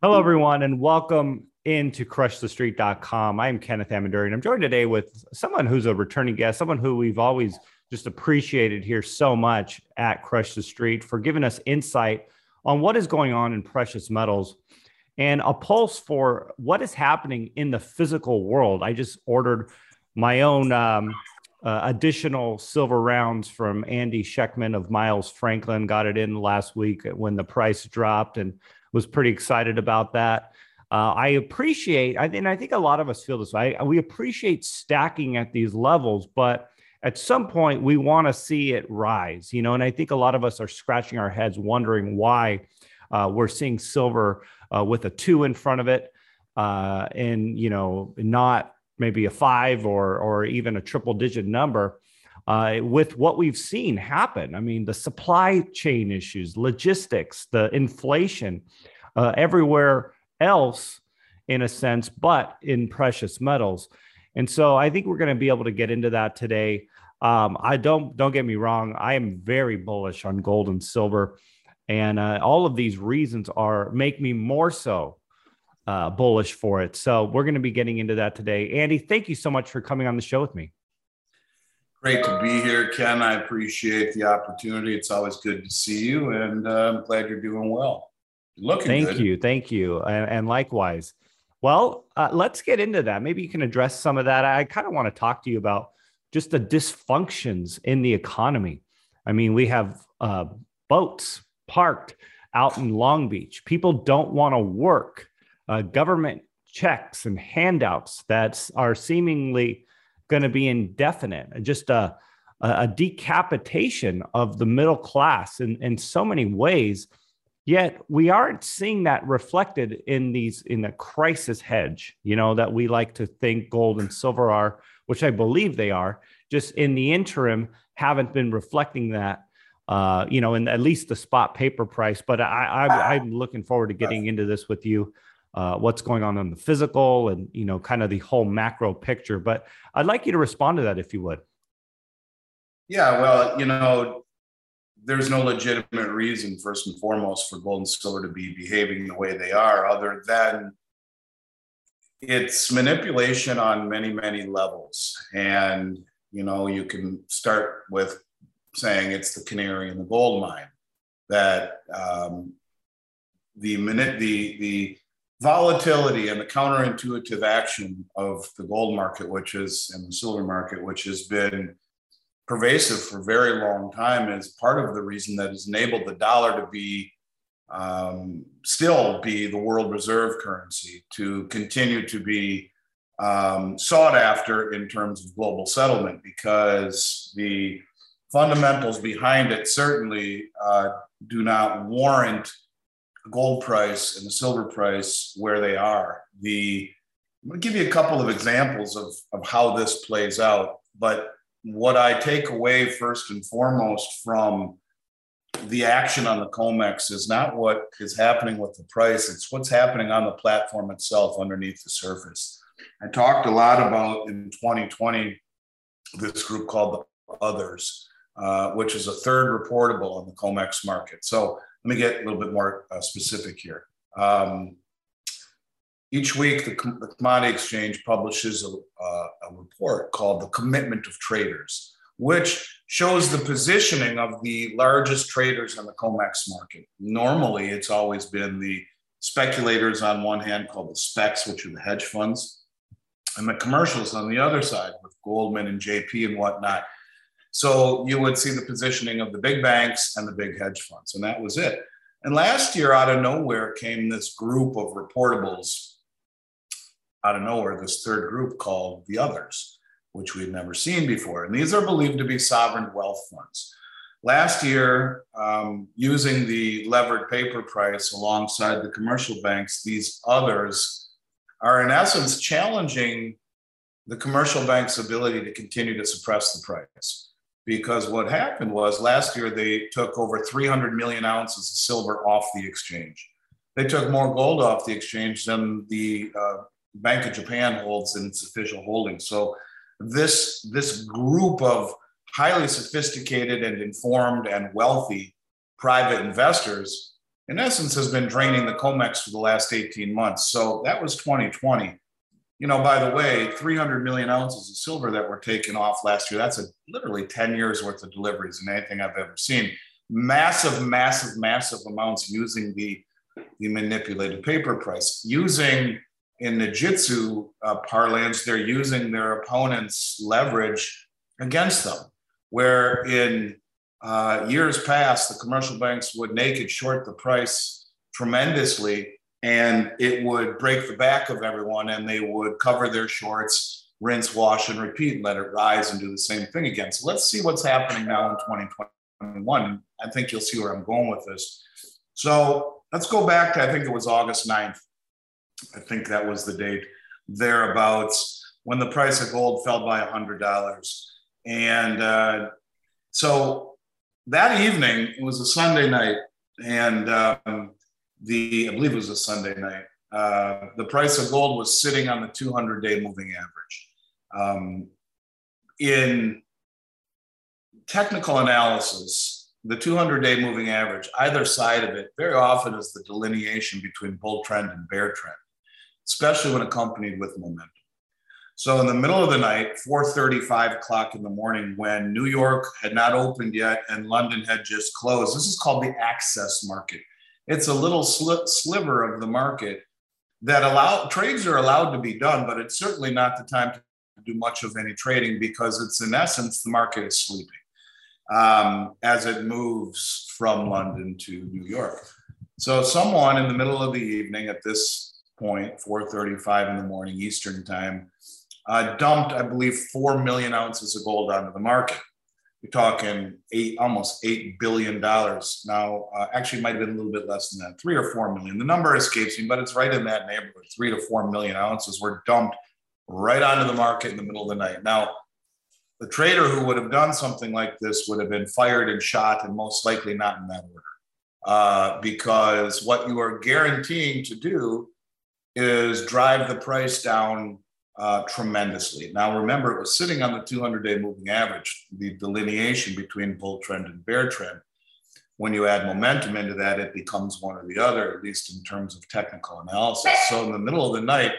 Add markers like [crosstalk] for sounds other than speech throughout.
Hello, everyone, and welcome into crushthestreet.com. I'm Kenneth Ameduri, and I'm joined today with someone who's a returning guest, someone who we've always just appreciated here so much at Crush the Street for giving us insight on what is going on in precious metals and a pulse for what is happening in the physical world. I just ordered my own um, uh, additional silver rounds from Andy Schectman of Miles Franklin. Got it in last week when the price dropped and was pretty excited about that. Uh, I appreciate, I, and I think a lot of us feel this way. We appreciate stacking at these levels, but at some point we want to see it rise, you know. And I think a lot of us are scratching our heads, wondering why uh, we're seeing silver uh, with a two in front of it, uh, and you know, not maybe a five or or even a triple digit number. Uh, with what we've seen happen. I mean, the supply chain issues, logistics, the inflation, uh, everywhere else, in a sense, but in precious metals. And so I think we're going to be able to get into that today. Um, I don't don't get me wrong. I am very bullish on gold and silver, and uh, all of these reasons are make me more so uh, bullish for it. So we're going to be getting into that today. Andy, thank you so much for coming on the show with me. Great to be here, Ken. I appreciate the opportunity. It's always good to see you, and uh, I'm glad you're doing well. You're looking thank good. you, thank you, and, and likewise. Well, uh, let's get into that. Maybe you can address some of that. I kind of want to talk to you about just the dysfunctions in the economy. I mean, we have uh, boats parked out in Long Beach. People don't want to work. Uh, government checks and handouts that are seemingly going to be indefinite, just a, a decapitation of the middle class in, in so many ways. Yet we aren't seeing that reflected in these in the crisis hedge, you know, that we like to think gold and silver are, which I believe they are, just in the interim haven't been reflecting that uh, you know, in at least the spot paper price. But I, I, I'm looking forward to getting into this with you uh, what's going on in the physical and you know kind of the whole macro picture. But i'd like you to respond to that if you would. Yeah well you know there's no legitimate reason first and foremost for gold and silver to be behaving the way they are other than it's manipulation on many many levels. And you know you can start with saying it's the canary in the gold mine that um, the minute the the volatility and the counterintuitive action of the gold market, which is and the silver market, which has been pervasive for a very long time, is part of the reason that has enabled the dollar to be um, still be the world reserve currency, to continue to be um, sought after in terms of global settlement, because the fundamentals behind it certainly uh, do not warrant gold price and the silver price where they are. The I'm going to give you a couple of examples of, of how this plays out. But what I take away first and foremost from the action on the COMEX is not what is happening with the price, it's what's happening on the platform itself underneath the surface. I talked a lot about in 2020 this group called the Others, uh, which is a third reportable on the COMEX market. So let me get a little bit more uh, specific here. Um, each week, the, the, Commodity Exchange publishes a, uh, a report called The Commitment of Traders, which shows the positioning of the largest traders on the COMEX market. Normally, it's always been the speculators on one hand, called the specs, which are the hedge funds, and the commercials on the other side with Goldman and JP and whatnot. So you would see the positioning of the big banks and the big hedge funds, and that was it. And last year, out of nowhere, came this group of reportables. Out of nowhere, this third group called the Others, which we had never seen before. And these are believed to be sovereign wealth funds. Last year, um, using the levered paper price alongside the commercial banks, these others are in essence challenging the commercial bank's ability to continue to suppress the price because what happened was last year they took over 300 million ounces of silver off the exchange. They took more gold off the exchange than the uh, Bank of Japan holds in its official holdings. So this this group of highly sophisticated and informed and wealthy private investors in essence, has been draining the COMEX for the last 18 months. So that was 2020. You know, by the way, 300 million ounces of silver that were taken off last year, that's a literally 10 years worth of deliveries in anything I've ever seen. Massive, massive, massive amounts using the, the manipulated paper price. Using in the jitsu uh, parlance, they're using their opponent's leverage against them. Where in uh, years past, the commercial banks would naked short the price tremendously, and it would break the back of everyone, and they would cover their shorts, rinse, wash, and repeat, let it rise and do the same thing again. So let's see what's happening now in 2021. I think you'll see where I'm going with this. So let's go back to I think it was August 9th. I think that was the date thereabouts when the price of gold fell by $100. And uh, so that evening, it was a Sunday night, and um, the I believe it was a Sunday night. Uh, the price of gold was sitting on the 200 day moving average. Um, in technical analysis, the 200 day moving average, either side of it, very often is the delineation between bull trend and bear trend, especially when accompanied with momentum. So in the middle of the night, 4:35 o'clock in the morning, when New York had not opened yet and London had just closed, this is called the access market. It's a little sli- sliver of the market that allow trades are allowed to be done, but it's certainly not the time to do much of any trading because it's in essence the market is sleeping um, as it moves from London to New York. So someone in the middle of the evening at this point, 4:35 in the morning Eastern time uh, dumped, I believe, 4 million ounces of gold onto the market. We're talking eight, almost $8 billion. Now, uh, actually, might have been a little bit less than that, three or 4 million. The number escapes me, but it's right in that neighborhood. Three to 4 million ounces were dumped right onto the market in the middle of the night. Now, the trader who would have done something like this would have been fired and shot, and most likely not in that order. Uh, because what you are guaranteeing to do is drive the price down uh, tremendously. Now, remember, it was sitting on the 200 day moving average, the delineation between bull trend and bear trend. When you add momentum into that, it becomes one or the other, at least in terms of technical analysis. So, in the middle of the night,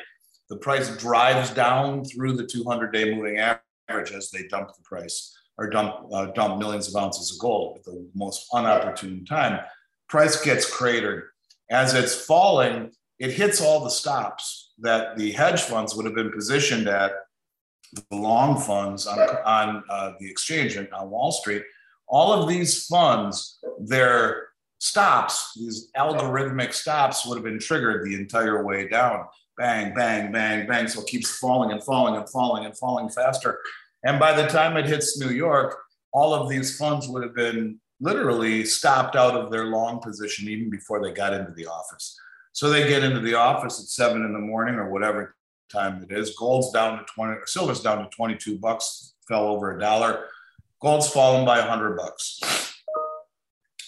the price drives down through the 200 day moving average as they dump the price or dump, uh, dump millions of ounces of gold at the most unopportune time. Price gets cratered. As it's falling, it hits all the stops that the hedge funds would have been positioned at the long funds on, on uh, the exchange and on Wall Street. All of these funds, their stops, these algorithmic stops, would have been triggered the entire way down. Bang, bang, bang, bang. So it keeps falling and falling and falling and falling faster. And by the time it hits New York, all of these funds would have been literally stopped out of their long position even before they got into the office. So they get into the office at seven in the morning or whatever time it is. Gold's down to 20, silver's down to 22 bucks, fell over a dollar. Gold's fallen by 100 bucks.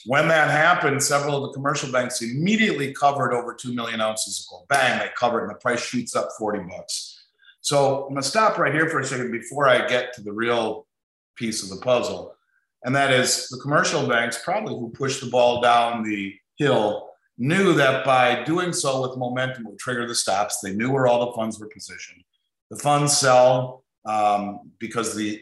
When that happened, several of the commercial banks immediately covered over 2 million ounces of gold. Bang, they covered, and the price shoots up 40 bucks. So I'm going to stop right here for a second before I get to the real piece of the puzzle. And that is the commercial banks, probably who pushed the ball down the hill knew that by doing so with momentum would trigger the stops. They knew where all the funds were positioned. The funds sell um, because the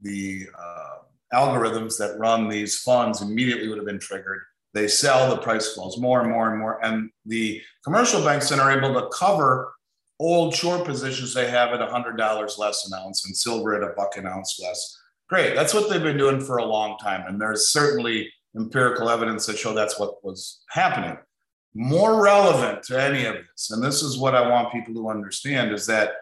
the uh, algorithms that run these funds immediately would have been triggered. They sell, the price falls more and more and more, and the commercial banks then are able to cover old short positions they have at $100 less an ounce and silver at a buck an ounce less. Great, that's what they've been doing for a long time, and there's certainly empirical evidence that show that's what was happening more relevant to any of this, and this is what I want people to understand, is that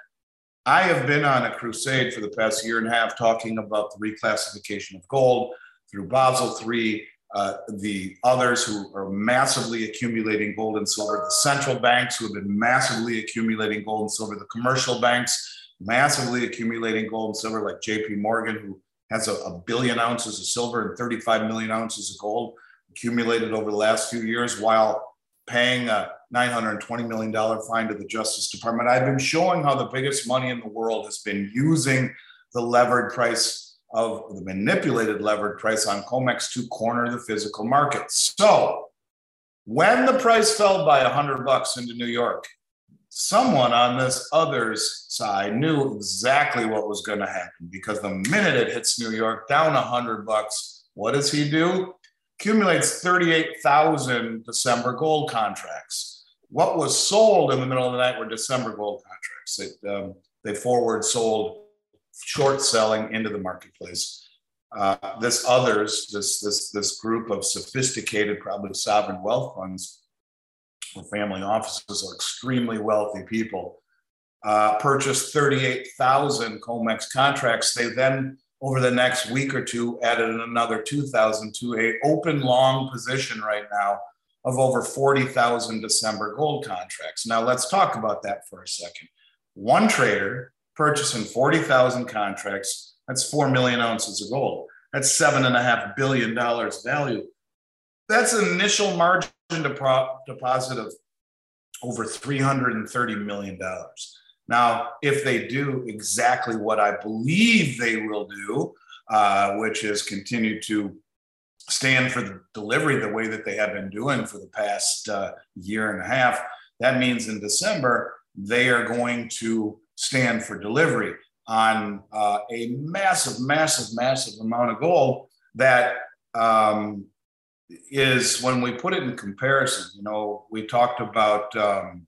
I have been on a crusade for the past year and a half talking about the reclassification of gold through Basel III, uh, the others who are massively accumulating gold and silver, the central banks who have been massively accumulating gold and silver, the commercial banks massively accumulating gold and silver, like JP Morgan, who has a, a billion ounces of silver and 35 million ounces of gold accumulated over the last few years, while paying a $920 million fine to the Justice Department. I've been showing how the biggest money in the world has been using the levered price of the manipulated levered price on COMEX to corner the physical market. So When the price fell by 100 bucks into New York, someone on this other's side knew exactly what was going to happen because the minute it hits New York down 100 bucks, what does he do? Accumulates 38,000 December gold contracts. What was sold in the middle of the night were December gold contracts. It, um, they forward sold short selling into the marketplace. Uh, this others, this this this group of sophisticated, probably sovereign wealth funds or family offices or extremely wealthy people. Uh, purchased 38,000 COMEX contracts. They then, over the next week or two, added another 2,000 to a open long position right now of over 40,000 December gold contracts. Now let's talk about that for a second. One trader purchasing 40,000 contracts, that's 4 million ounces of gold. That's seven and a half billion dollars value. That's an initial margin deposit of over $330 million. Now, if they do exactly what I believe they will do, uh, which is continue to stand for the delivery the way that they have been doing for the past uh, year and a half, that means in December, they are going to stand for delivery on uh, a massive, massive, massive amount of gold that um, is when we put it in comparison. You know, we talked about um,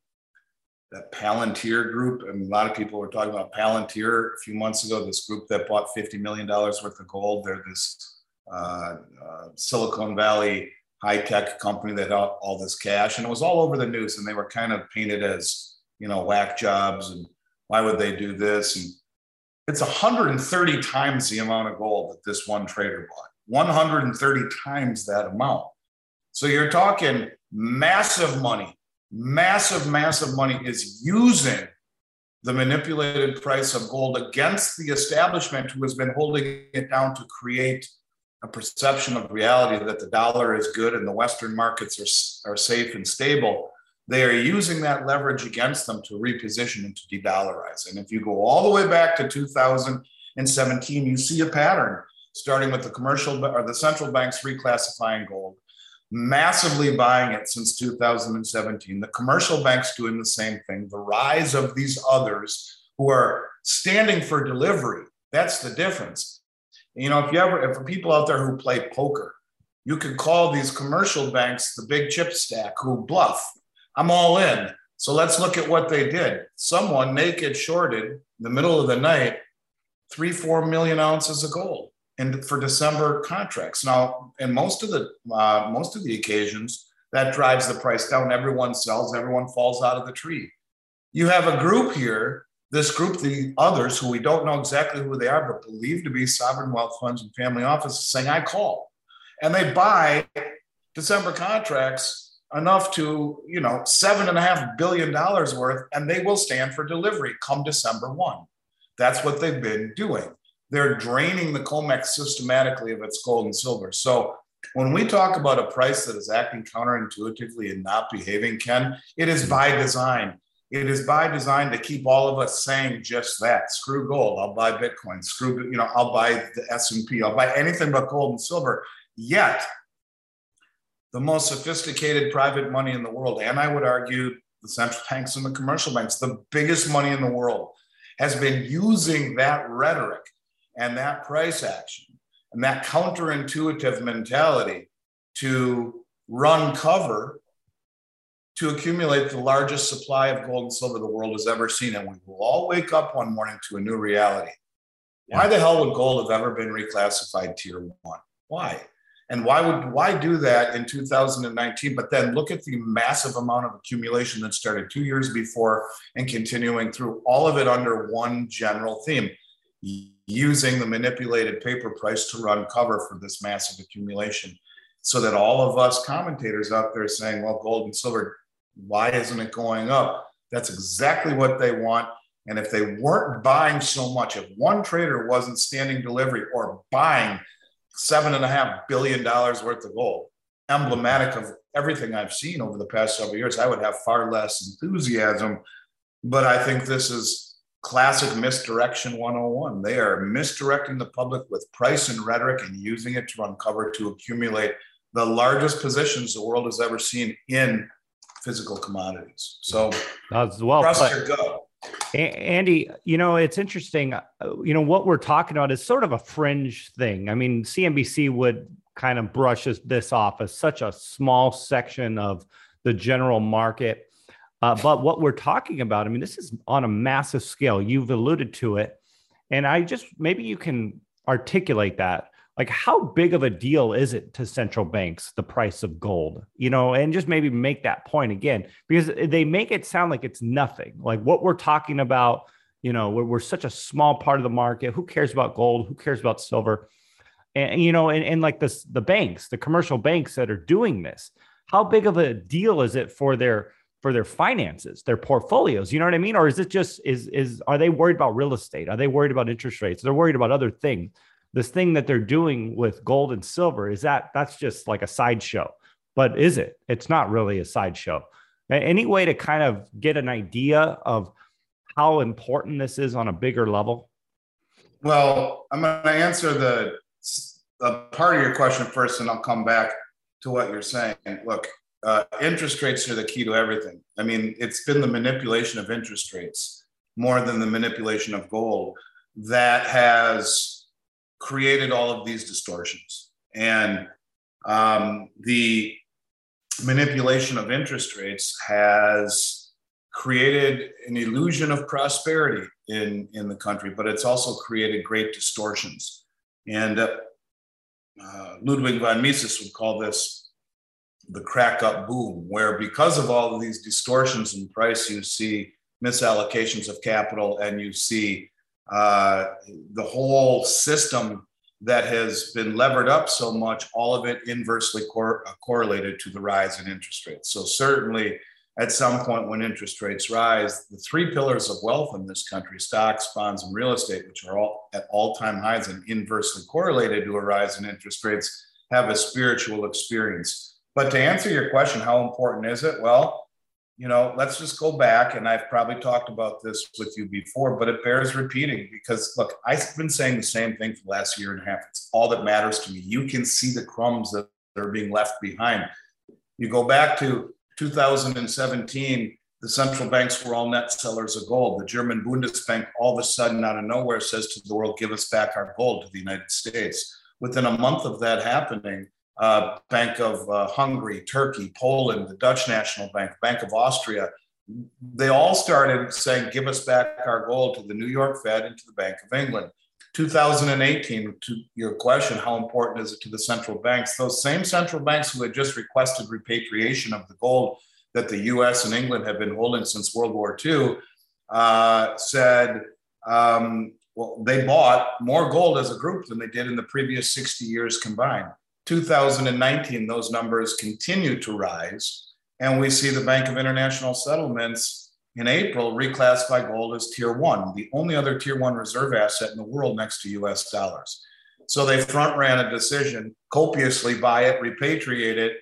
that Palantir group, and a lot of people were talking about Palantir a few months ago. This group that bought fifty million dollars worth of gold. They're this uh, uh, Silicon Valley high tech company that had all this cash, and it was all over the news. And they were kind of painted as you know whack jobs and why would they do this? And it's 130 times the amount of gold that this one trader bought. 130 times that amount. So you're talking massive money, massive, massive money is using the manipulated price of gold against the establishment who has been holding it down to create a perception of reality that the dollar is good and the Western markets are, are safe and stable they are using that leverage against them to reposition and to de-dollarize. And if you go all the way back to 2017, you see a pattern starting with the commercial or the central banks reclassifying gold, massively buying it since 2017. The commercial banks doing the same thing. The rise of these others who are standing for delivery. That's the difference. You know, if you ever, if people out there who play poker, you could call these commercial banks the big chip stack who bluff I'm all in. So let's look at what they did. Someone naked shorted in the middle of the night three, four million ounces of gold and for December contracts. Now, in most of the uh, most of the occasions, that drives the price down. Everyone sells, everyone falls out of the tree. You have a group here, this group, the others who we don't know exactly who they are, but believe to be sovereign wealth funds and family offices saying, I call. And they buy December contracts enough to, you know, seven and a half billion dollars worth, and they will stand for delivery come December 1. That's what they've been doing. They're draining the COMEX systematically of its gold and silver. So when we talk about a price that is acting counterintuitively and not behaving, Ken, it is by design. It is by design to keep all of us saying just that. Screw gold. I'll buy Bitcoin. Screw, you know, I'll buy the S&P. I'll buy anything but gold and silver. Yet the most sophisticated private money in the world, and I would argue the central banks and the commercial banks, the biggest money in the world, has been using that rhetoric and that price action and that counterintuitive mentality to run cover to accumulate the largest supply of gold and silver the world has ever seen. And we will all wake up one morning to a new reality. Why the hell would gold have ever been reclassified tier one? Why? And why would why do that in 2019? But then look at the massive amount of accumulation that started two years before and continuing through all of it under one general theme, using the manipulated paper price to run cover for this massive accumulation. So that all of us commentators out there saying, well, gold and silver, why isn't it going up? That's exactly what they want. And if they weren't buying so much, if one trader wasn't standing delivery or buying seven and a half billion dollars worth of gold, emblematic of everything I've seen over the past several years. I would have far less enthusiasm, but I think this is classic misdirection 101. They are misdirecting the public with price and rhetoric and using it to uncover to accumulate the largest positions the world has ever seen in physical commodities. So that's well trust your gut. Andy, you know, it's interesting. Uh, you know, what we're talking about is sort of a fringe thing. I mean, CNBC would kind of brush this off as such a small section of the general market. Uh, but what we're talking about, I mean, this is on a massive scale. You've alluded to it. And I just maybe you can articulate that. Like, how big of a deal is it to central banks, the price of gold? You know, and just maybe make that point again, because they make it sound like it's nothing. Like what we're talking about, you know, we're, we're such a small part of the market. Who cares about gold? Who cares about silver? and you know and, and like this the banks the commercial banks that are doing this how big of a deal is it for their for their finances their portfolios you know what i mean? Or is it just is is are they worried about real estate? Are they worried about interest rates? They're worried about other things. This thing that they're doing with gold and silver is that that's just like a sideshow. But is it? It's not really a sideshow. Any way to kind of get an idea of how important this is on a bigger level? Well i'm going to answer the a part of your question first, and I'll come back to what you're saying. Look, uh, interest rates are the key to everything. I mean, it's been the manipulation of interest rates more than the manipulation of gold that has created all of these distortions. And um, the manipulation of interest rates has created an illusion of prosperity in, in the country, but it's also created great distortions. And uh, uh, Ludwig von Mises would call this the crack up boom, where because of all of these distortions in price, you see misallocations of capital and you see uh, the whole system that has been levered up so much, all of it inversely cor- uh, correlated to the rise in interest rates. So, certainly, at some point when interest rates rise, the three pillars of wealth in this country stocks, bonds, and real estate, which are all at all time highs and inversely correlated to a rise in interest rates, have a spiritual experience. But to answer your question, how important is it? Well, you know, let's just go back, and I've probably talked about this with you before, but it bears repeating because look, I've been saying the same thing for the last year and a half. It's all that matters to me. You can see the crumbs that are being left behind. You go back to 2017, the central banks were all net sellers of gold. The German Bundesbank, all of a sudden, out of nowhere, says to the world, give us back our gold to the United States. Within a month of that happening, uh, Bank of uh, Hungary, Turkey, Poland, the Dutch National Bank, Bank of Austria, they all started saying, give us back our gold to the New York Fed and to the Bank of England. 2018, to your question, how important is it to the central banks? Those same central banks who had just requested repatriation of the gold that the US and England have been holding since World War II uh, said, um, well, they bought more gold as a group than they did in the previous 60 years combined. 2019, those numbers continue to rise. And we see the Bank of International Settlements in April reclassify gold as tier one, the only other tier one reserve asset in the world next to US dollars. So they front ran a decision, copiously buy it, repatriate it,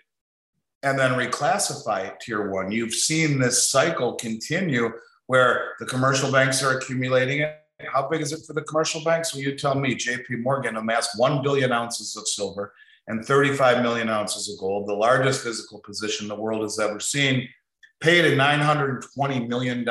and then reclassify it tier one. You've seen this cycle continue where the commercial banks are accumulating it. How big is it for the commercial banks? Well, you tell me, JP Morgan amassed 1 billion ounces of silver and 35 million ounces of gold, the largest physical position the world has ever seen paid a $920 million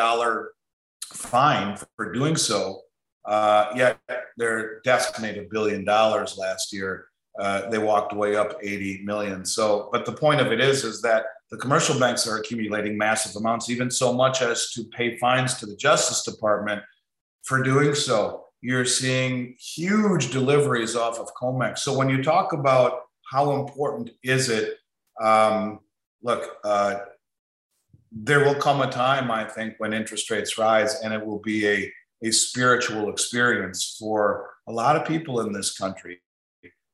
fine for doing so. Uh, yet their desk made a billion dollars last year. Uh, they walked away up 80 million. So, but the point of it is, is that the commercial banks are accumulating massive amounts, even so much as to pay fines to the Justice Department for doing so. You're seeing huge deliveries off of COMEX. So when you talk about how important is it, um, look, uh, there will come a time, I think, when interest rates rise and it will be a, a spiritual experience for a lot of people in this country.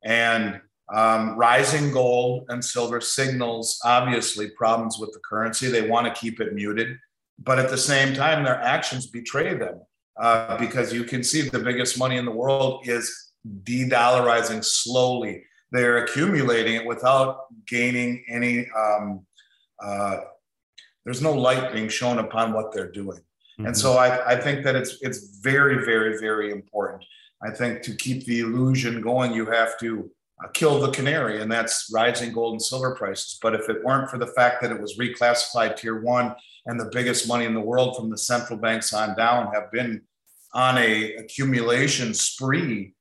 And um, rising gold and silver signals obviously problems with the currency. They want to keep it muted, but at the same time, their actions betray them uh, because you can see the biggest money in the world is de dollarizing slowly. They're accumulating it without gaining any um, uh, there's no light being shown upon what they're doing. Mm-hmm. And so I, I think that it's it's very, very, very important. I think to keep the illusion going, you have to uh, kill the canary, and that's rising gold and silver prices. But if it weren't for the fact that it was reclassified tier one and the biggest money in the world from the central banks on down have been on a accumulation spree,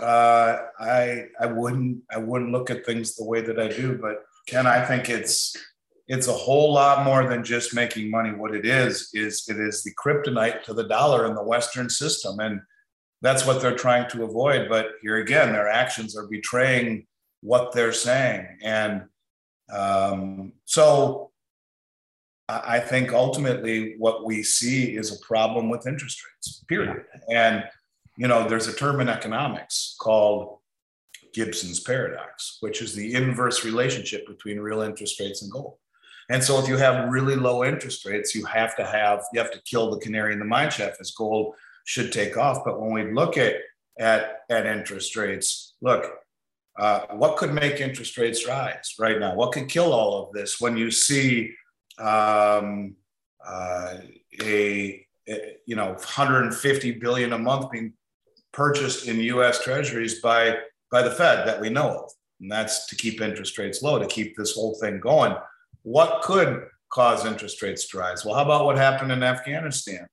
uh, I I wouldn't I wouldn't look at things the way that I do. But Ken, I think it's it's a whole lot more than just making money. What it is is it is the kryptonite to the dollar in the Western system, and that's what they're trying to avoid. But here again, their actions are betraying what they're saying, and um, so I think ultimately what we see is a problem with interest rates. Period, and you know, there's a term in economics called Gibson's paradox, which is the inverse relationship between real interest rates and gold. And so if you have really low interest rates, you have to have you have to kill the canary in the mine shaft as gold should take off. But when we look at at, at interest rates, look, uh, what could make interest rates rise right now? What could kill all of this when you see um, uh, a, a, you know 150 billion a month being purchased in U.S. Treasuries by by the Fed that we know of, and that's to keep interest rates low to keep this whole thing going what could cause interest rates to rise? Well, how about what happened in Afghanistan?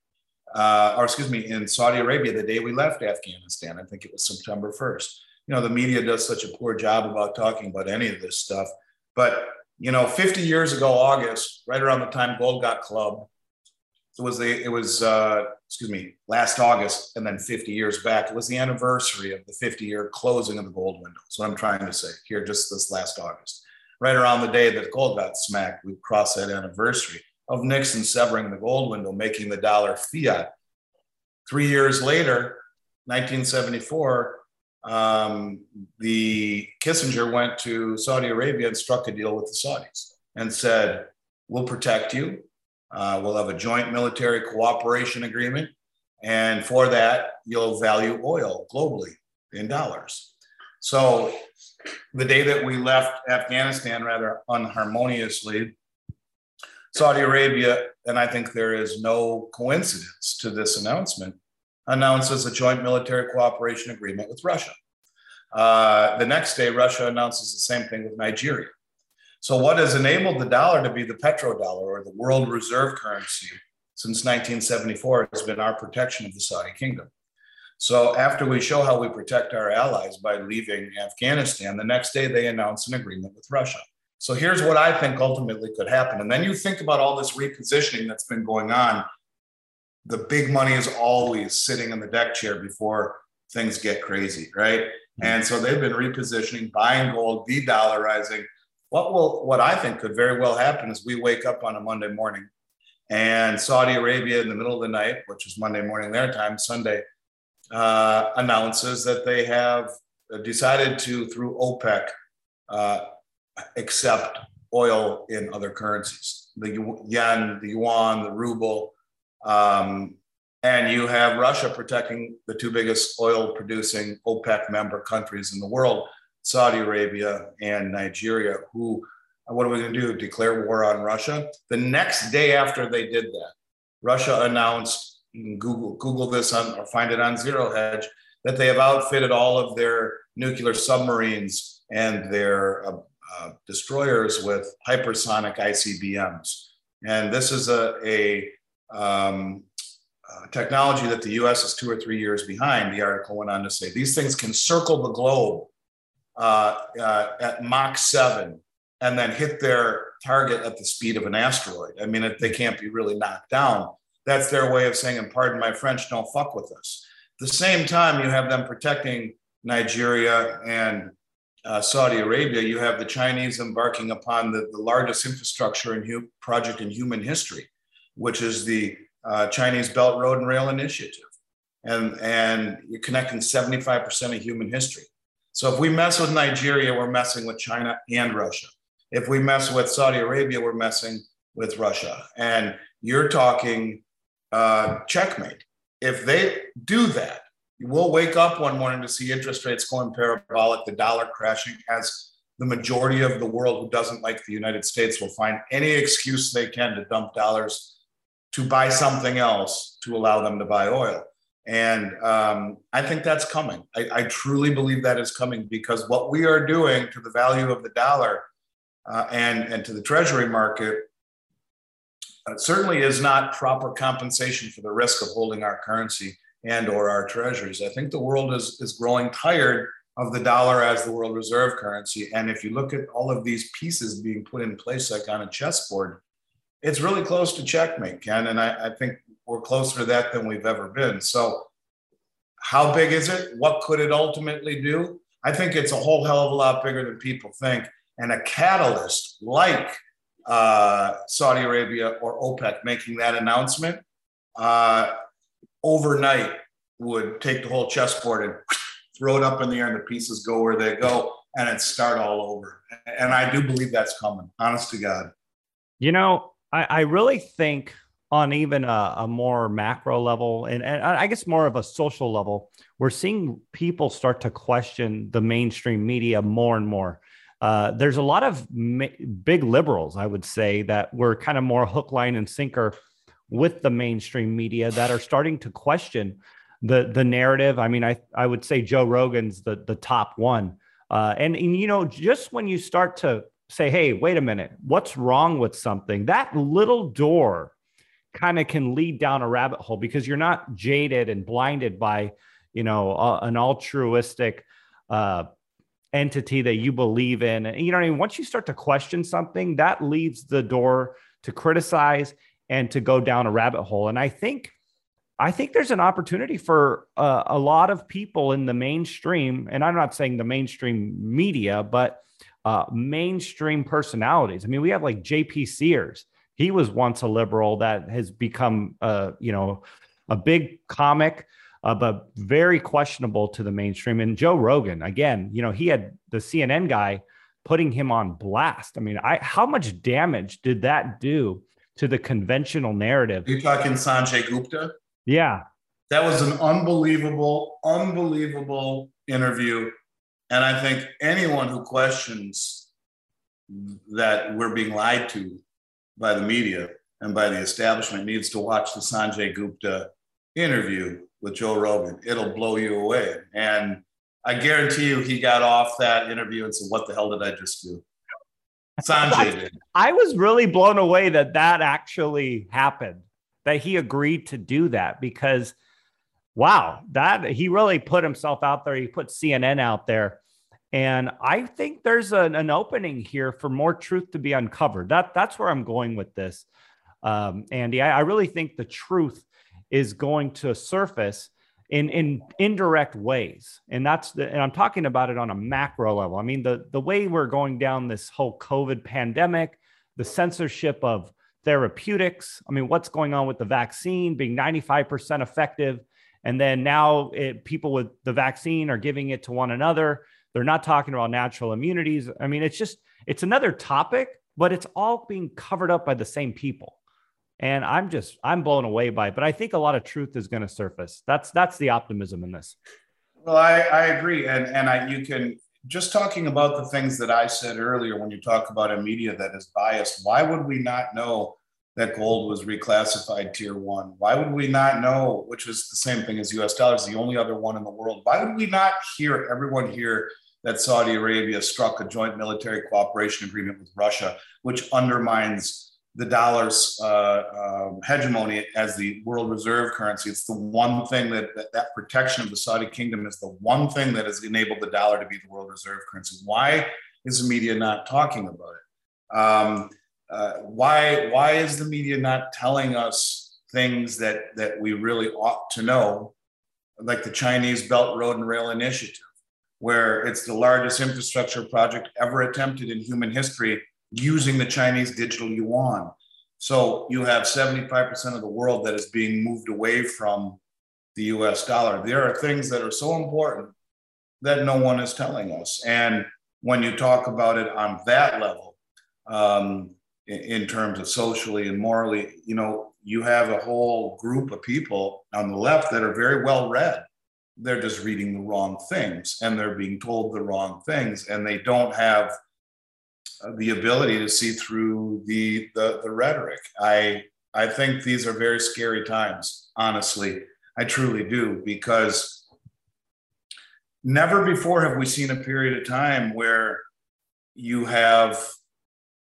Uh, or excuse me, in Saudi Arabia, the day we left Afghanistan, I think it was September 1st. You know, the media does such a poor job about talking about any of this stuff. But, you know, 50 years ago, August, right around the time gold got clubbed, it was the, it was, uh, excuse me, last August, and then 50 years back, it was the anniversary of the 50 year closing of the gold window. So I'm trying to say here, just this last August right around the day that gold got smacked, we crossed that anniversary of Nixon severing the gold window, making the dollar fiat. Three years later, 1974, um, the Kissinger went to Saudi Arabia and struck a deal with the Saudis and said, "We'll protect you. Uh, we'll have a joint military cooperation agreement, and for that, you'll value oil globally in dollars." So the day that we left Afghanistan rather unharmoniously, Saudi Arabia, and I think there is no coincidence to this announcement, announces a joint military cooperation agreement with Russia. Uh, the next day, Russia announces the same thing with Nigeria. So, what has enabled the dollar to be the petrodollar or the world reserve currency since 1974 has been our protection of the Saudi kingdom. So after we show how we protect our allies by leaving Afghanistan, the next day they announce an agreement with Russia. So here's what I think ultimately could happen. And then you think about all this repositioning that's been going on. The big money is always sitting in the deck chair before things get crazy, right? Mm-hmm. And so they've been repositioning, buying gold, de-dollarizing. What will what I think could very well happen is we wake up on a Monday morning and Saudi Arabia in the middle of the night, which is Monday morning their time, Sunday, uh, announces that they have decided to, through OPEC, uh, accept oil in other currencies the yen, the yuan, the ruble. Um, and you have Russia protecting the two biggest oil producing OPEC member countries in the world, Saudi Arabia and Nigeria, who, what are we going to do? Declare war on Russia? The next day after they did that, Russia announced Google Google this on or find it on Zero Hedge that they have outfitted all of their nuclear submarines and their uh, uh, destroyers with hypersonic ICBMs. And this is a, a um, uh, technology that the US is two or three years behind. The article went on to say these things can circle the globe uh, uh, at Mach 7 and then hit their target at the speed of an asteroid. I mean, it, they can't be really knocked down. That's their way of saying, and pardon my French, don't fuck with us. At the same time, you have them protecting Nigeria and uh, Saudi Arabia. You have the Chinese embarking upon the, the largest infrastructure and hu- project in human history, which is the uh, Chinese Belt Road and Rail Initiative. And, and you're connecting 75% of human history. So if we mess with Nigeria, we're messing with China and Russia. If we mess with Saudi Arabia, we're messing with Russia. And you're talking uh, checkmate. If they do that, we'll wake up one morning to see interest rates going parabolic, the dollar crashing, as the majority of the world who doesn't like the United States will find any excuse they can to dump dollars to buy something else to allow them to buy oil. And um, I think that's coming. I, I, truly believe that is coming because what we are doing to the value of the dollar uh, and, and to the treasury market uh, certainly is not proper compensation for the risk of holding our currency and or our treasuries. I think the world is, is growing tired of the dollar as the world reserve currency. And if you look at all of these pieces being put in place like on a chessboard, it's really close to checkmate, Ken. And I, I think we're closer to that than we've ever been. So, how big is it? What could it ultimately do? I think it's a whole hell of a lot bigger than people think. And a catalyst like uh, Saudi Arabia or OPEC making that announcement uh, overnight would take the whole chessboard and [laughs] throw it up in the air and the pieces go where they go and it start all over. And I do believe that's coming, honest to God. You know, I, I really think on even a, a more macro level and, and, I guess more of a social level, we're seeing people start to question the mainstream media more and more. Uh, there's a lot of ma- big liberals, I would say, that were kind of more hook, line, and sinker with the mainstream media that are starting to question the the narrative. I mean, I I would say Joe Rogan's the the top one. Uh, and, and you know, just when you start to say, "Hey, wait a minute, what's wrong with something?" That little door kind of can lead down a rabbit hole because you're not jaded and blinded by, you know, an altruistic uh, entity that you believe in. And You know, what I mean, once you start to question something, that leaves the door to criticize and to go down a rabbit hole. And I think I think there's an opportunity for uh, a lot of people in the mainstream, and I'm not saying the mainstream media, but uh, mainstream personalities. I mean, we have like J.P. Sears. He was once a liberal that has become, uh, you know, a big comic, uh, but very questionable to the mainstream. And Joe Rogan, again, you know, he had the CNN guy putting him on blast. I mean, I how much damage did that do to the conventional narrative? Are you talking Sanjay Gupta? Yeah. That was an unbelievable, unbelievable interview. And I think anyone who questions that we're being lied to by the media and by the establishment needs to watch the Sanjay Gupta interview with Joe Rogan. It'll blow you away. And I guarantee you, he got off that interview and said, What the hell did I just do? Sanjay did. I was really blown away that that actually happened that he agreed to do that because wow, that he really put himself out there. He put CNN out there. And I think there's an, an opening here for more truth to be uncovered. That that's where I'm going with this. Um, Andy, I, I really think the truth is going to surface in in indirect ways and that's the, and i'm talking about it on a macro level i mean the the way we're going down this whole covid pandemic the censorship of therapeutics. I mean, what's going on with the vaccine being 95% effective? And then now it, people with the vaccine are giving it to one another. They're not talking about natural immunities. I mean, it's just, it's another topic, but it's all being covered up by the same people. And I'm just, I'm blown away by it. But I think a lot of truth is going to surface. That's, that's the optimism in this. Well, I, I agree. And, and I, you can, just talking about the things that I said earlier when you talk about a media that is biased, why would we not know that gold was reclassified tier one? Why would we not know, which was the same thing as US dollars, the only other one in the world? Why would we not hear everyone here that Saudi Arabia struck a joint military cooperation agreement with Russia, which undermines the dollar's uh, um, hegemony as the world reserve currency. It's the one thing that, that, that protection of the Saudi kingdom is the one thing that has enabled the dollar to be the world reserve currency. Why is the media not talking about it? Um, uh, why why is the media not telling us things that that we really ought to know, like the Chinese Belt Road and Rail Initiative, where it's the largest infrastructure project ever attempted in human history using the Chinese digital yuan. So you have 75% of the world that is being moved away from the US dollar. There are things that are so important that no one is telling us. And when you talk about it on that level, um, in, in terms of socially and morally, you know, you have a whole group of people on the left that are very well read. They're just reading the wrong things and they're being told the wrong things, and they don't have uh, the ability to see through the, the, the rhetoric. I I think these are very scary times, honestly. I truly do, because never before have we seen a period of time where you have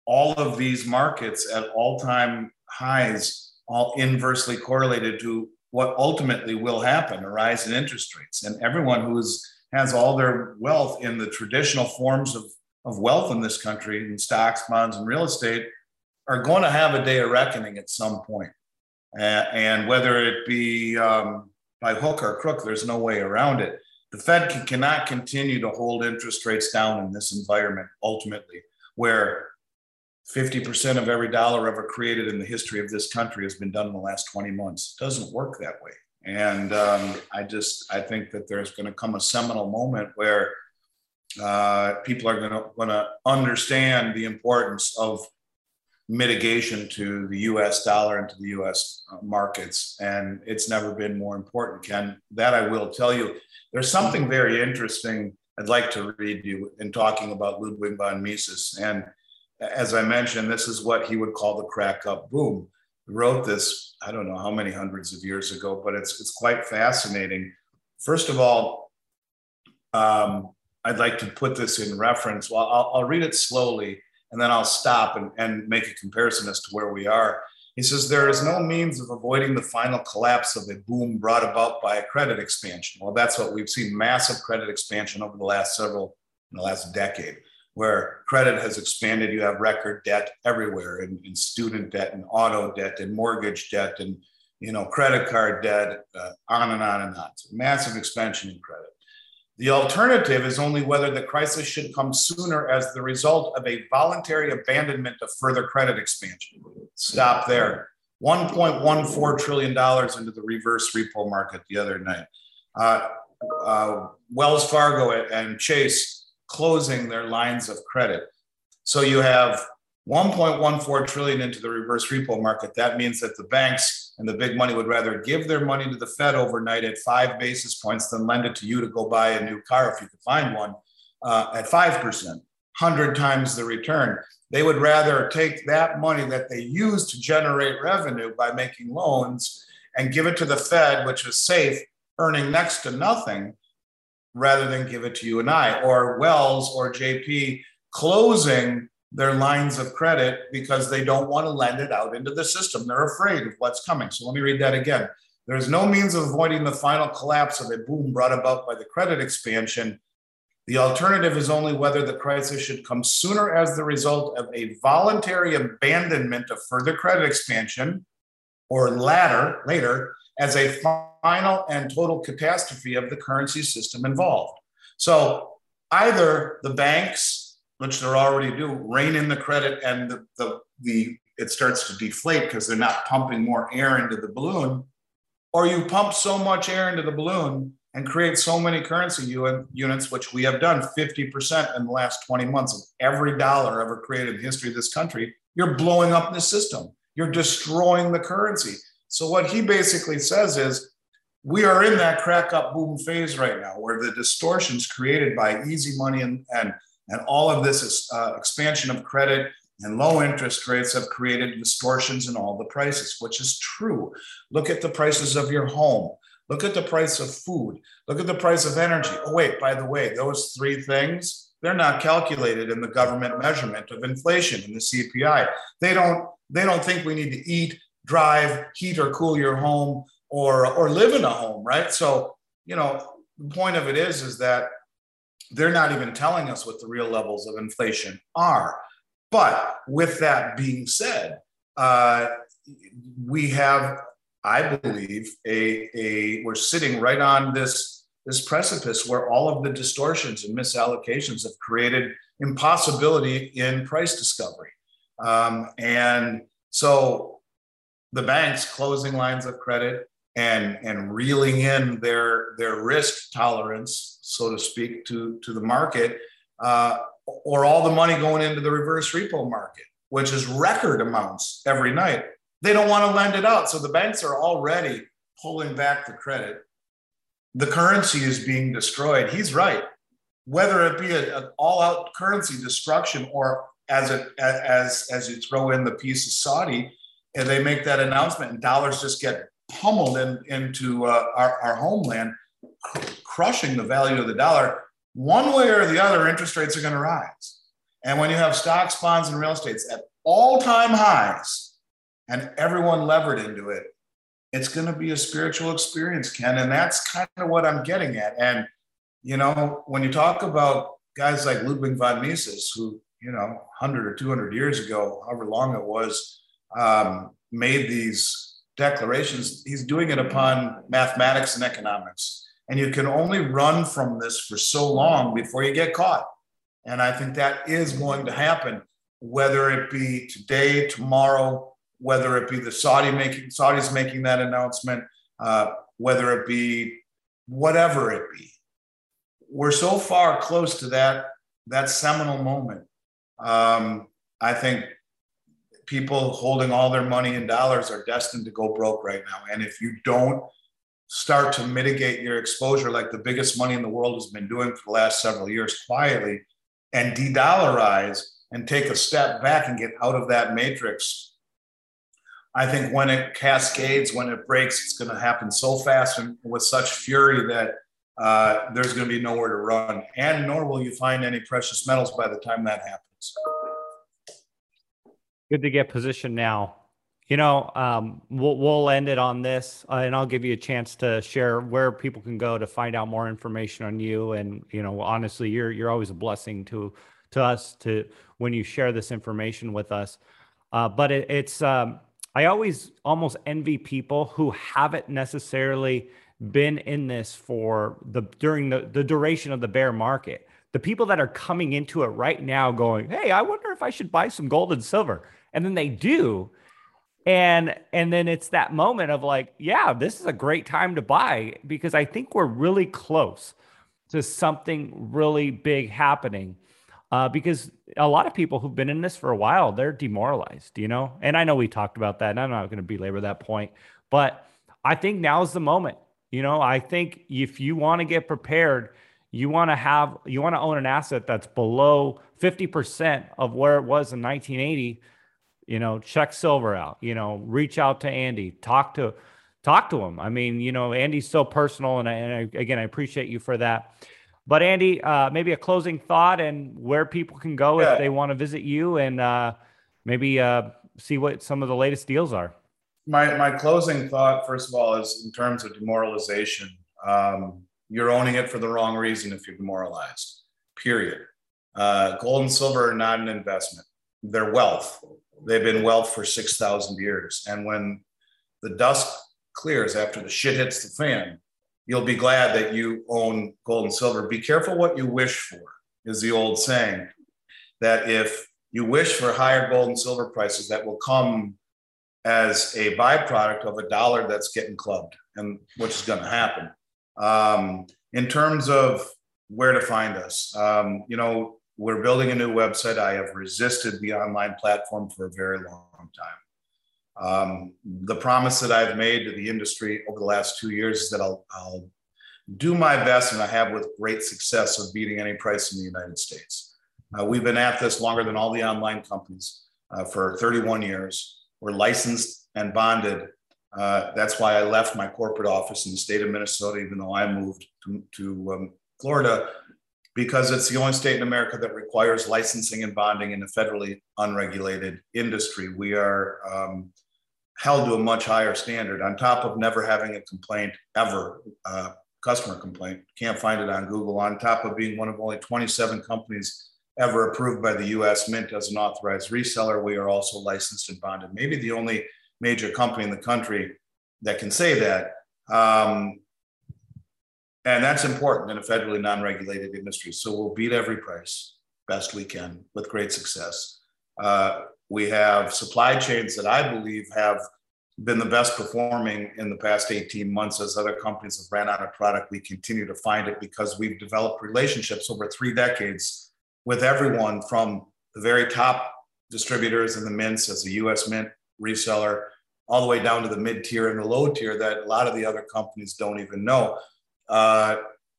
all of these markets at all time highs, all inversely correlated to what ultimately will happen a rise in interest rates. And everyone who is, has all their wealth in the traditional forms of, of wealth in this country, in stocks, bonds, and real estate, are going to have a day of reckoning at some point. Uh, and whether it be um, by hook or crook, there's no way around it. The Fed can, cannot continue to hold interest rates down in this environment ultimately, where 50% of every dollar ever created in the history of this country has been done in the last 20 months. It doesn't work that way. And um, I just, I think that there's going to come a seminal moment where uh, people are going to understand the importance of mitigation to the US dollar and to the US uh, markets. And it's never been more important, Ken. That I will tell you. There's something very interesting I'd like to read you in talking about Ludwig von Mises. And as I mentioned, this is what he would call the crack up boom. He wrote this, I don't know how many hundreds of years ago, but it's, it's quite fascinating. First of all, um, I'd like to put this in reference. Well, I'll, I'll read it slowly and then I'll stop and, and make a comparison as to where we are. He says, There is no means of avoiding the final collapse of a boom brought about by a credit expansion. Well, that's what we've seen massive credit expansion over the last several, in the last decade, where credit has expanded. You have record debt everywhere and, in student debt and auto debt and mortgage debt and you know, credit card debt, uh, on and on and on. So massive expansion in credit. The alternative is only whether the crisis should come sooner as the result of a voluntary abandonment of further credit expansion. Stop there. $1.14 trillion into the reverse repo market the other night. Uh, uh, Wells Fargo and Chase closing their lines of credit. So you have 1.14 trillion into the reverse repo market. That means that the banks and the big money would rather give their money to the Fed overnight at five basis points than lend it to you to go buy a new car if you could find one uh, at 5%, 100 times the return. They would rather take that money that they use to generate revenue by making loans and give it to the Fed, which is safe, earning next to nothing, rather than give it to you and I, or Wells or JP closing their lines of credit because they don't want to lend it out into the system. They're afraid of what's coming. So let me read that again. There is no means of avoiding the final collapse of a boom brought about by the credit expansion. The alternative is only whether the crisis should come sooner as the result of a voluntary abandonment of further credit expansion or latter, later, as a final and total catastrophe of the currency system involved. So either the banks which they're already do, rein in the credit and the, the, the it starts to deflate because they're not pumping more air into the balloon, or you pump so much air into the balloon and create so many currency units, which we have done 50% in the last 20 months of every dollar ever created in the history of this country, you're blowing up the system. You're destroying the currency. So what he basically says is, we are in that crack up boom phase right now where the distortions created by easy money and, and and all of this is, uh, expansion of credit and low interest rates have created distortions in all the prices, which is true. Look at the prices of your home. Look at the price of food. Look at the price of energy. Oh, wait, by the way, those three things, they're not calculated in the government measurement of inflation in the CPI. They don't, they don't think we need to eat, drive, heat or cool your home or, or live in a home, right? So, you know, the point of it is, is that they're not even telling us what the real levels of inflation are. But with that being said, uh, we have, I believe, a, a we're sitting right on this this precipice where all of the distortions and misallocations have created impossibility in price discovery. Um, and so the banks closing lines of credit, and and reeling in their their risk tolerance, so to speak, to to the market, uh, or all the money going into the reverse repo market, which is record amounts every night. They don't want to lend it out, so the banks are already pulling back the credit. The currency is being destroyed. He's right. Whether it be an all-out currency destruction or as it as as you throw in the piece of Saudi, and they make that announcement, and dollars just get pummeled in, into uh, our, our homeland, cr- crushing the value of the dollar. One way or the other, interest rates are going to rise. And when you have stocks, bonds, and real estates at all time highs and everyone levered into it, it's going to be a spiritual experience, Ken. And that's kind of what I'm getting at. And, you know, when you talk about guys like Ludwig von Mises, who, you know, 100 or 200 years ago, however long it was, um, made these declarations, he's doing it upon mathematics and economics. And you can only run from this for so long before you get caught. And I think that is going to happen, whether it be today, tomorrow, whether it be the Saudi making Saudis making that announcement, uh, whether it be whatever it be. We're so far close to that that seminal moment. Um, I think people holding all their money in dollars are destined to go broke right now. And if you don't start to mitigate your exposure like the biggest money in the world has been doing for the last several years quietly and de-dollarize and take a step back and get out of that matrix I think when it cascades, when it breaks, it's going to happen so fast and with such fury that uh, there's going to be nowhere to run. And nor will you find any precious metals by the time that happens. Good to get positioned now. You know, um, we'll, we'll end it on this, uh, and I'll give you a chance to share where people can go to find out more information on you. And you know, honestly, you're you're always a blessing to to us to when you share this information with us. Uh, but it, it's um, I always almost envy people who haven't necessarily been in this for the during the, the duration of the bear market. The people that are coming into it right now going, Hey, I wonder if I should buy some gold and silver. And then they do. And and then it's that moment of like, yeah, this is a great time to buy because I think we're really close to something really big happening uh, because a lot of people who've been in this for a while, they're demoralized, you know? And I know we talked about that, and I'm not going to belabor that point, but I think now is the moment. You know, I think if you want to get prepared, you want to have, you want to own an asset that's below 50% of where it was in 1980. You know, check silver out, you know, reach out to Andy, talk to, talk to him. I mean, you know, Andy's so personal. And, I, and I, again, I appreciate you for that. But Andy, uh, maybe a closing thought and where people can go yeah. if they want to visit you and uh, maybe uh, see what some of the latest deals are. My my closing thought, first of all, is in terms of demoralization. Um, you're owning it for the wrong reason if you're demoralized. Period. Uh, gold and silver are not an investment; they're wealth. They've been wealth for six thousand years, and when the dust clears after the shit hits the fan, you'll be glad that you own gold and silver. Be careful what you wish for, is the old saying. That if you wish for higher gold and silver prices, that will come as a byproduct of a dollar that's getting clubbed, and which is going to happen. Um, in terms of where to find us, um, you know, we're building a new website. I have resisted the online platform for a very long time. Um, the promise that I've made to the industry over the last two years is that I'll, I'll do my best, and I have with great success of beating any price in the United States. Uh, we've been at this longer than all the online companies uh, for 31 years. We're licensed and bonded. Uh, that's why I left my corporate office in the state of Minnesota, even though I moved to, to um, Florida, because it's the only state in America that requires licensing and bonding in a federally unregulated industry. We are um, held to a much higher standard on top of never having a complaint ever, uh, customer complaint. Can't find it on Google. On top of being one of only 27 companies ever approved by the US Mint as an authorized reseller, we are also licensed and bonded. Maybe the only major company in the country that can say that. Um, and that's important in a federally non regulated industry. So we'll beat every price best we can with great success. Uh, we have supply chains that I believe have been the best performing in the past 18 months as other companies have ran out of product. We continue to find it because we've developed relationships over three decades with everyone from the very top distributors in the mints as a US mint reseller, all the way down to the mid tier and the low tier that a lot of the other companies don't even know. Uh,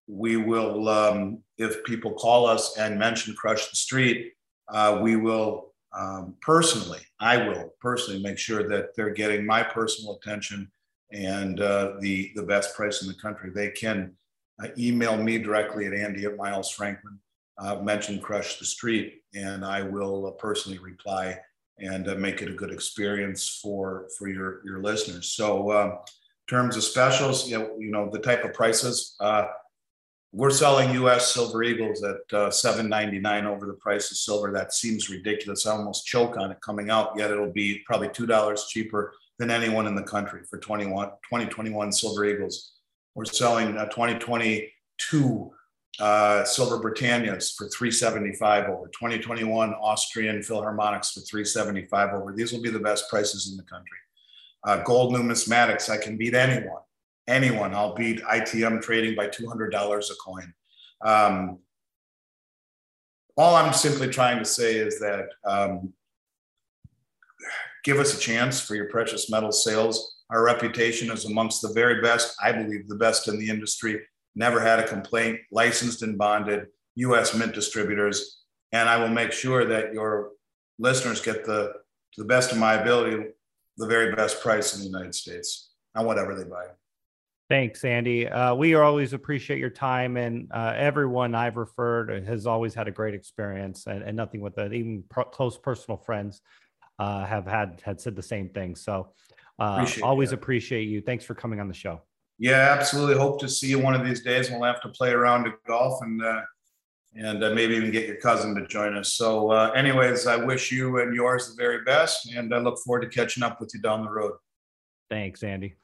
we will, um, if people call us and mention Crush the Street, uh, we will um, personally, I will personally make sure that they're getting my personal attention and uh, the the best price in the country. They can uh, email me directly at Andy at Miles Franklin. Uh, mention Crush the Street, and I will uh, personally reply and make it a good experience for for your your listeners. So, um, terms of specials, you know, you know the type of prices. Uh, we're selling U.S. Silver Eagles at uh, 7.99 over the price of silver. That seems ridiculous. I almost choke on it coming out. Yet it'll be probably two dollars cheaper than anyone in the country for 21, 2021 Silver Eagles. We're selling uh, 2022 uh, Silver Britannias for 375 over, 2021 Austrian Philharmonics for 375 over. These will be the best prices in the country. Uh, gold numismatics, I can beat anyone anyone. I'll beat ITM trading by $200 a coin. Um, all I'm simply trying to say is that um, give us a chance for your precious metal sales. Our reputation is amongst the very best, I believe, the best in the industry. Never had a complaint, licensed and bonded, US mint distributors. And I will make sure that your listeners get the, to the best of my ability, the very best price in the United States on whatever they buy. Thanks, Andy. Uh, we always appreciate your time, and uh, everyone I've referred has always had a great experience, and, and nothing with that. Even pro- close personal friends uh, have had had said the same thing. So, uh, appreciate always that. appreciate you. Thanks for coming on the show. Yeah, absolutely. Hope to see you one of these days. We'll have to play around to golf and uh, and uh, maybe even get your cousin to join us. So, anyways, I wish you and yours the very best, and I look forward to catching up with you down the road. Thanks, Andy.